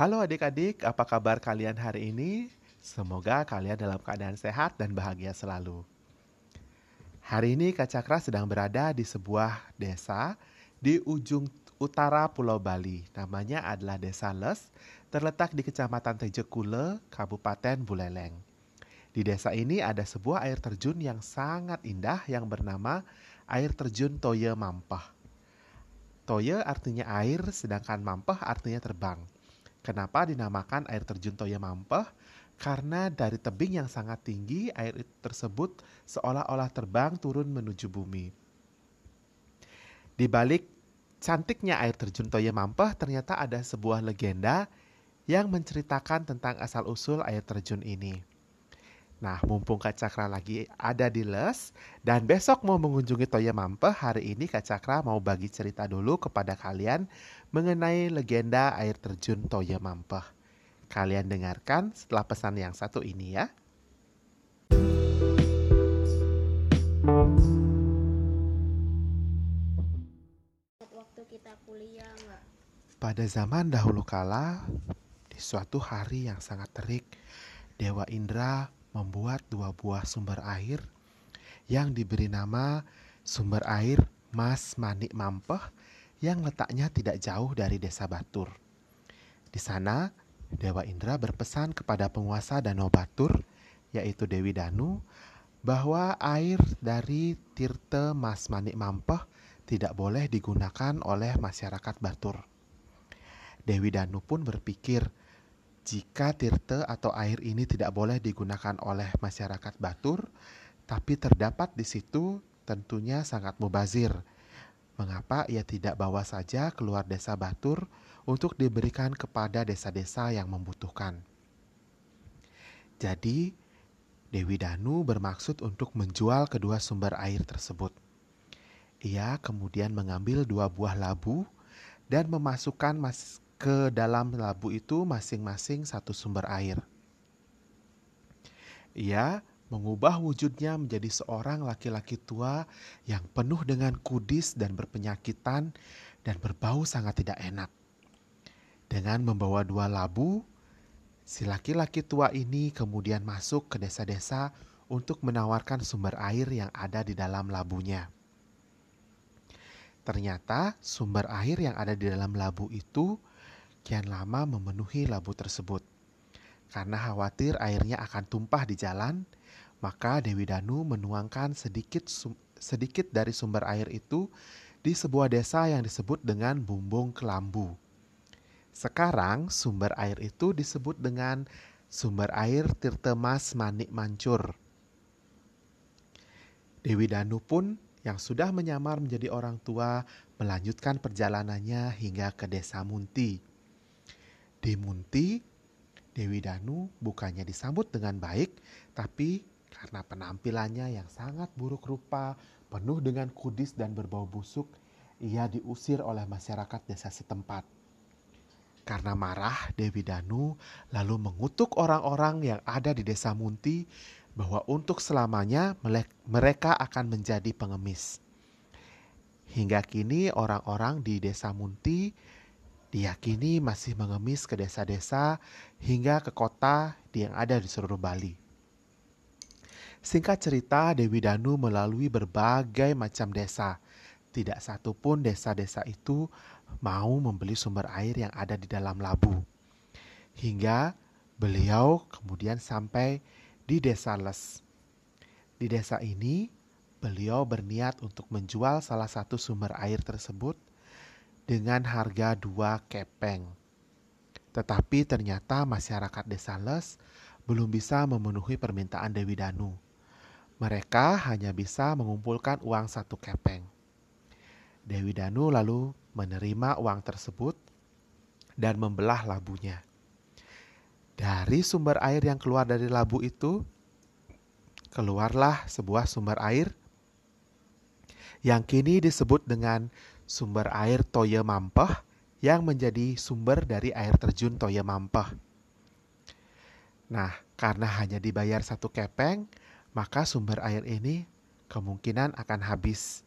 Halo adik-adik, apa kabar kalian hari ini? Semoga kalian dalam keadaan sehat dan bahagia selalu. Hari ini Kak Cakra sedang berada di sebuah desa di ujung utara Pulau Bali. Namanya adalah Desa Les, terletak di Kecamatan Tejekule, Kabupaten Buleleng. Di desa ini ada sebuah air terjun yang sangat indah yang bernama Air Terjun Toye Mampah. Toye artinya air, sedangkan Mampah artinya terbang. Kenapa dinamakan air terjun Toye Mampah? Karena dari tebing yang sangat tinggi, air tersebut seolah-olah terbang turun menuju bumi. Di balik cantiknya air terjun Toye Mampah, ternyata ada sebuah legenda yang menceritakan tentang asal-usul air terjun ini. Nah, mumpung Kak Cakra lagi ada di les dan besok mau mengunjungi Toya Mampe, hari ini Kak Cakra mau bagi cerita dulu kepada kalian mengenai legenda air terjun Toya Mampe. Kalian dengarkan setelah pesan yang satu ini ya. waktu kita kuliah? Pada zaman dahulu kala, di suatu hari yang sangat terik, Dewa Indra membuat dua buah sumber air yang diberi nama sumber air Mas Manik Mampeh yang letaknya tidak jauh dari desa Batur. Di sana, Dewa Indra berpesan kepada penguasa Danau Batur, yaitu Dewi Danu, bahwa air dari Tirte Mas Manik Mampeh tidak boleh digunakan oleh masyarakat Batur. Dewi Danu pun berpikir, jika tirte atau air ini tidak boleh digunakan oleh masyarakat Batur, tapi terdapat di situ tentunya sangat mubazir. Mengapa ia tidak bawa saja keluar desa Batur untuk diberikan kepada desa-desa yang membutuhkan? Jadi, Dewi Danu bermaksud untuk menjual kedua sumber air tersebut. Ia kemudian mengambil dua buah labu dan memasukkan mas ke dalam labu itu masing-masing satu sumber air. Ia mengubah wujudnya menjadi seorang laki-laki tua yang penuh dengan kudis dan berpenyakitan dan berbau sangat tidak enak. Dengan membawa dua labu, si laki-laki tua ini kemudian masuk ke desa-desa untuk menawarkan sumber air yang ada di dalam labunya. Ternyata sumber air yang ada di dalam labu itu kian lama memenuhi labu tersebut. Karena khawatir airnya akan tumpah di jalan, maka Dewi Danu menuangkan sedikit sedikit dari sumber air itu di sebuah desa yang disebut dengan Bumbung Kelambu. Sekarang sumber air itu disebut dengan sumber air Tirtemas Manik Mancur. Dewi Danu pun yang sudah menyamar menjadi orang tua melanjutkan perjalanannya hingga ke desa Munti. Di Munti, Dewi Danu bukannya disambut dengan baik, tapi karena penampilannya yang sangat buruk rupa, penuh dengan kudis dan berbau busuk, ia diusir oleh masyarakat desa setempat. Karena marah, Dewi Danu lalu mengutuk orang-orang yang ada di desa Munti bahwa untuk selamanya mereka akan menjadi pengemis. Hingga kini orang-orang di desa Munti diyakini masih mengemis ke desa-desa hingga ke kota yang ada di seluruh Bali. Singkat cerita, Dewi Danu melalui berbagai macam desa. Tidak satu pun desa-desa itu mau membeli sumber air yang ada di dalam labu. Hingga beliau kemudian sampai di desa Les. Di desa ini, beliau berniat untuk menjual salah satu sumber air tersebut dengan harga dua kepeng. Tetapi ternyata masyarakat desa Les belum bisa memenuhi permintaan Dewi Danu. Mereka hanya bisa mengumpulkan uang satu kepeng. Dewi Danu lalu menerima uang tersebut dan membelah labunya. Dari sumber air yang keluar dari labu itu, keluarlah sebuah sumber air yang kini disebut dengan sumber air Toye Mampeh yang menjadi sumber dari air terjun Toye Mampeh. Nah, karena hanya dibayar satu kepeng, maka sumber air ini kemungkinan akan habis.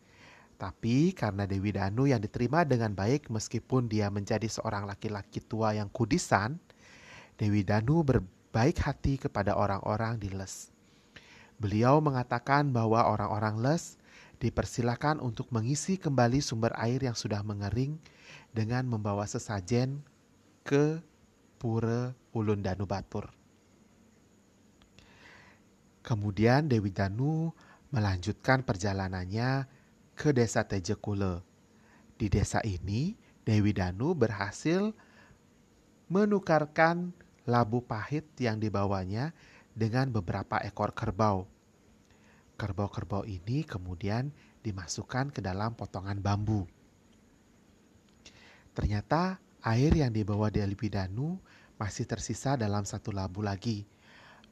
Tapi karena Dewi Danu yang diterima dengan baik meskipun dia menjadi seorang laki-laki tua yang kudisan, Dewi Danu berbaik hati kepada orang-orang di Les. Beliau mengatakan bahwa orang-orang Les dipersilakan untuk mengisi kembali sumber air yang sudah mengering dengan membawa sesajen ke Pura Ulun Danu Batur. Kemudian Dewi Danu melanjutkan perjalanannya ke desa Tejekule. Di desa ini, Dewi Danu berhasil menukarkan labu pahit yang dibawanya dengan beberapa ekor kerbau. Kerbau-kerbau ini kemudian dimasukkan ke dalam potongan bambu. Ternyata air yang dibawa Dewi Danu masih tersisa dalam satu labu lagi.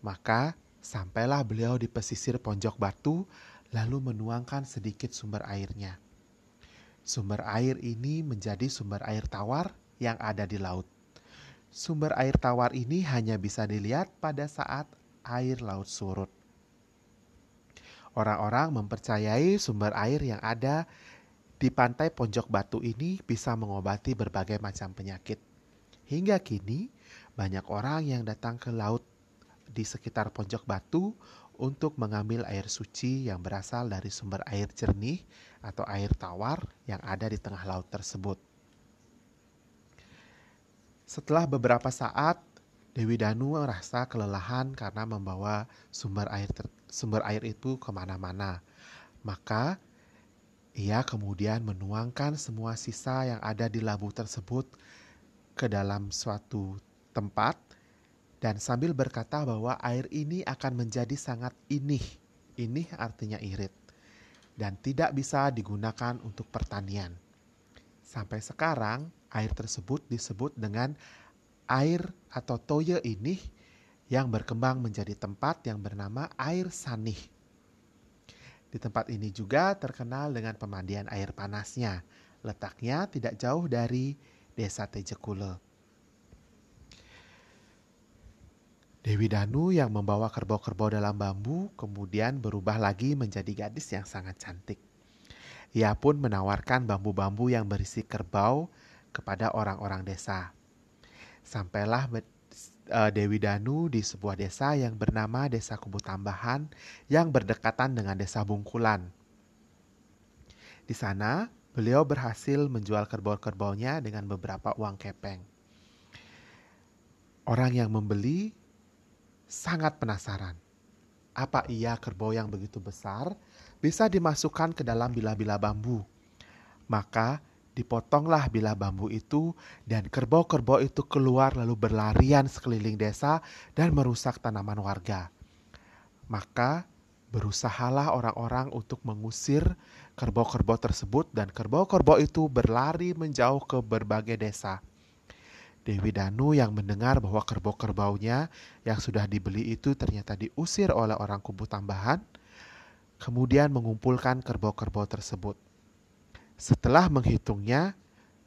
Maka sampailah beliau di pesisir Ponjok Batu lalu menuangkan sedikit sumber airnya. Sumber air ini menjadi sumber air tawar yang ada di laut. Sumber air tawar ini hanya bisa dilihat pada saat air laut surut. Orang-orang mempercayai sumber air yang ada di pantai Ponjok Batu ini bisa mengobati berbagai macam penyakit. Hingga kini, banyak orang yang datang ke laut di sekitar Ponjok Batu untuk mengambil air suci yang berasal dari sumber air jernih atau air tawar yang ada di tengah laut tersebut. Setelah beberapa saat, Dewi Danu merasa kelelahan karena membawa sumber air sumber air itu ke mana-mana. Maka ia kemudian menuangkan semua sisa yang ada di labu tersebut ke dalam suatu tempat dan sambil berkata bahwa air ini akan menjadi sangat inih. Inih artinya irit dan tidak bisa digunakan untuk pertanian. Sampai sekarang air tersebut disebut dengan air atau toye inih yang berkembang menjadi tempat yang bernama air sanih. Di tempat ini juga terkenal dengan pemandian air panasnya. Letaknya tidak jauh dari desa Tejekule. Dewi Danu yang membawa kerbau-kerbau dalam bambu kemudian berubah lagi menjadi gadis yang sangat cantik. Ia pun menawarkan bambu-bambu yang berisi kerbau kepada orang-orang desa. Sampailah eh, Dewi Danu di sebuah desa yang bernama Desa Kubu Tambahan yang berdekatan dengan Desa Bungkulan. Di sana, beliau berhasil menjual kerbau-kerbaunya dengan beberapa uang kepeng. Orang yang membeli sangat penasaran. Apa iya kerbau yang begitu besar bisa dimasukkan ke dalam bila-bila bambu? Maka dipotonglah bila bambu itu dan kerbau-kerbau itu keluar lalu berlarian sekeliling desa dan merusak tanaman warga. Maka berusahalah orang-orang untuk mengusir kerbau-kerbau tersebut dan kerbau-kerbau itu berlari menjauh ke berbagai desa. Dewi Danu yang mendengar bahwa kerbau-kerbaunya yang sudah dibeli itu ternyata diusir oleh orang kubu tambahan, kemudian mengumpulkan kerbau-kerbau tersebut. Setelah menghitungnya,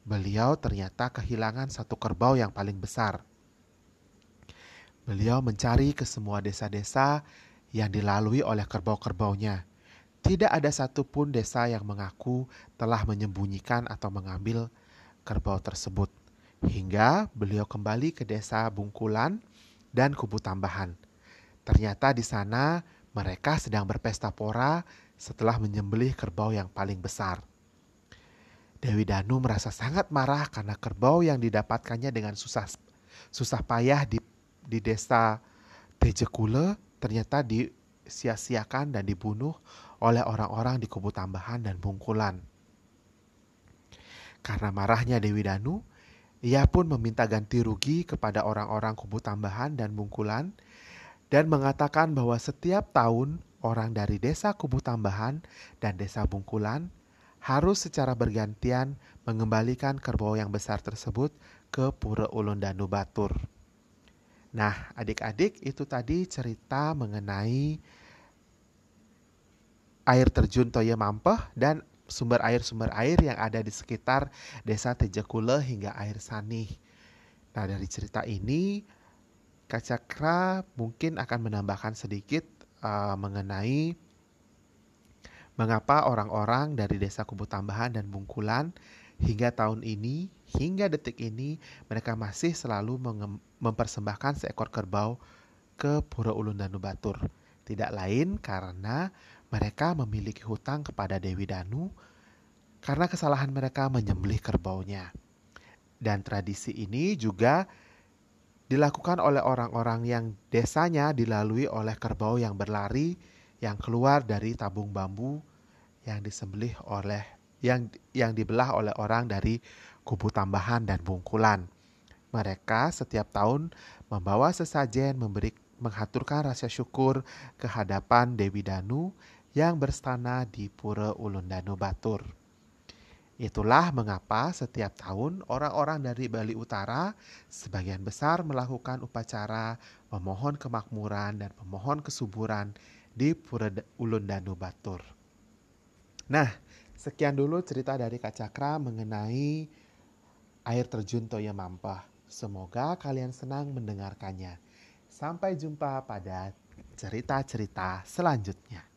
beliau ternyata kehilangan satu kerbau yang paling besar. Beliau mencari ke semua desa-desa yang dilalui oleh kerbau-kerbaunya. Tidak ada satupun desa yang mengaku telah menyembunyikan atau mengambil kerbau tersebut hingga beliau kembali ke desa Bungkulan dan Kubu Tambahan. Ternyata di sana mereka sedang berpesta pora setelah menyembelih kerbau yang paling besar. Dewi Danu merasa sangat marah karena kerbau yang didapatkannya dengan susah susah payah di, di desa Tejekule ternyata disia-siakan dan dibunuh oleh orang-orang di kubu tambahan dan bungkulan. Karena marahnya Dewi Danu, ia pun meminta ganti rugi kepada orang-orang kubu tambahan dan bungkulan dan mengatakan bahwa setiap tahun orang dari desa kubu tambahan dan desa bungkulan harus secara bergantian mengembalikan kerbau yang besar tersebut ke Pura Ulun Danu Batur. Nah, adik-adik itu tadi cerita mengenai air terjun Toye Mampeh dan sumber air-sumber air yang ada di sekitar desa Tejakule hingga air Sanih. Nah dari cerita ini Kak Cakra mungkin akan menambahkan sedikit uh, mengenai mengapa orang-orang dari desa Kubu Tambahan dan Bungkulan hingga tahun ini, hingga detik ini, mereka masih selalu mempersembahkan seekor kerbau ke Pura Ulun Danu Batur. Tidak lain karena mereka memiliki hutang kepada Dewi Danu karena kesalahan mereka menyembelih kerbaunya. Dan tradisi ini juga dilakukan oleh orang-orang yang desanya dilalui oleh kerbau yang berlari yang keluar dari tabung bambu yang disembelih oleh yang yang dibelah oleh orang dari kubu tambahan dan bungkulan. Mereka setiap tahun membawa sesajen memberi menghaturkan rasa syukur ke hadapan Dewi Danu yang berstana di Pura Ulun Danu Batur. Itulah mengapa setiap tahun orang-orang dari Bali Utara sebagian besar melakukan upacara memohon kemakmuran dan memohon kesuburan di Pura Ulun Danu Batur. Nah, sekian dulu cerita dari Kak Cakra mengenai air terjun Toya Mampah. Semoga kalian senang mendengarkannya. Sampai jumpa pada cerita-cerita selanjutnya.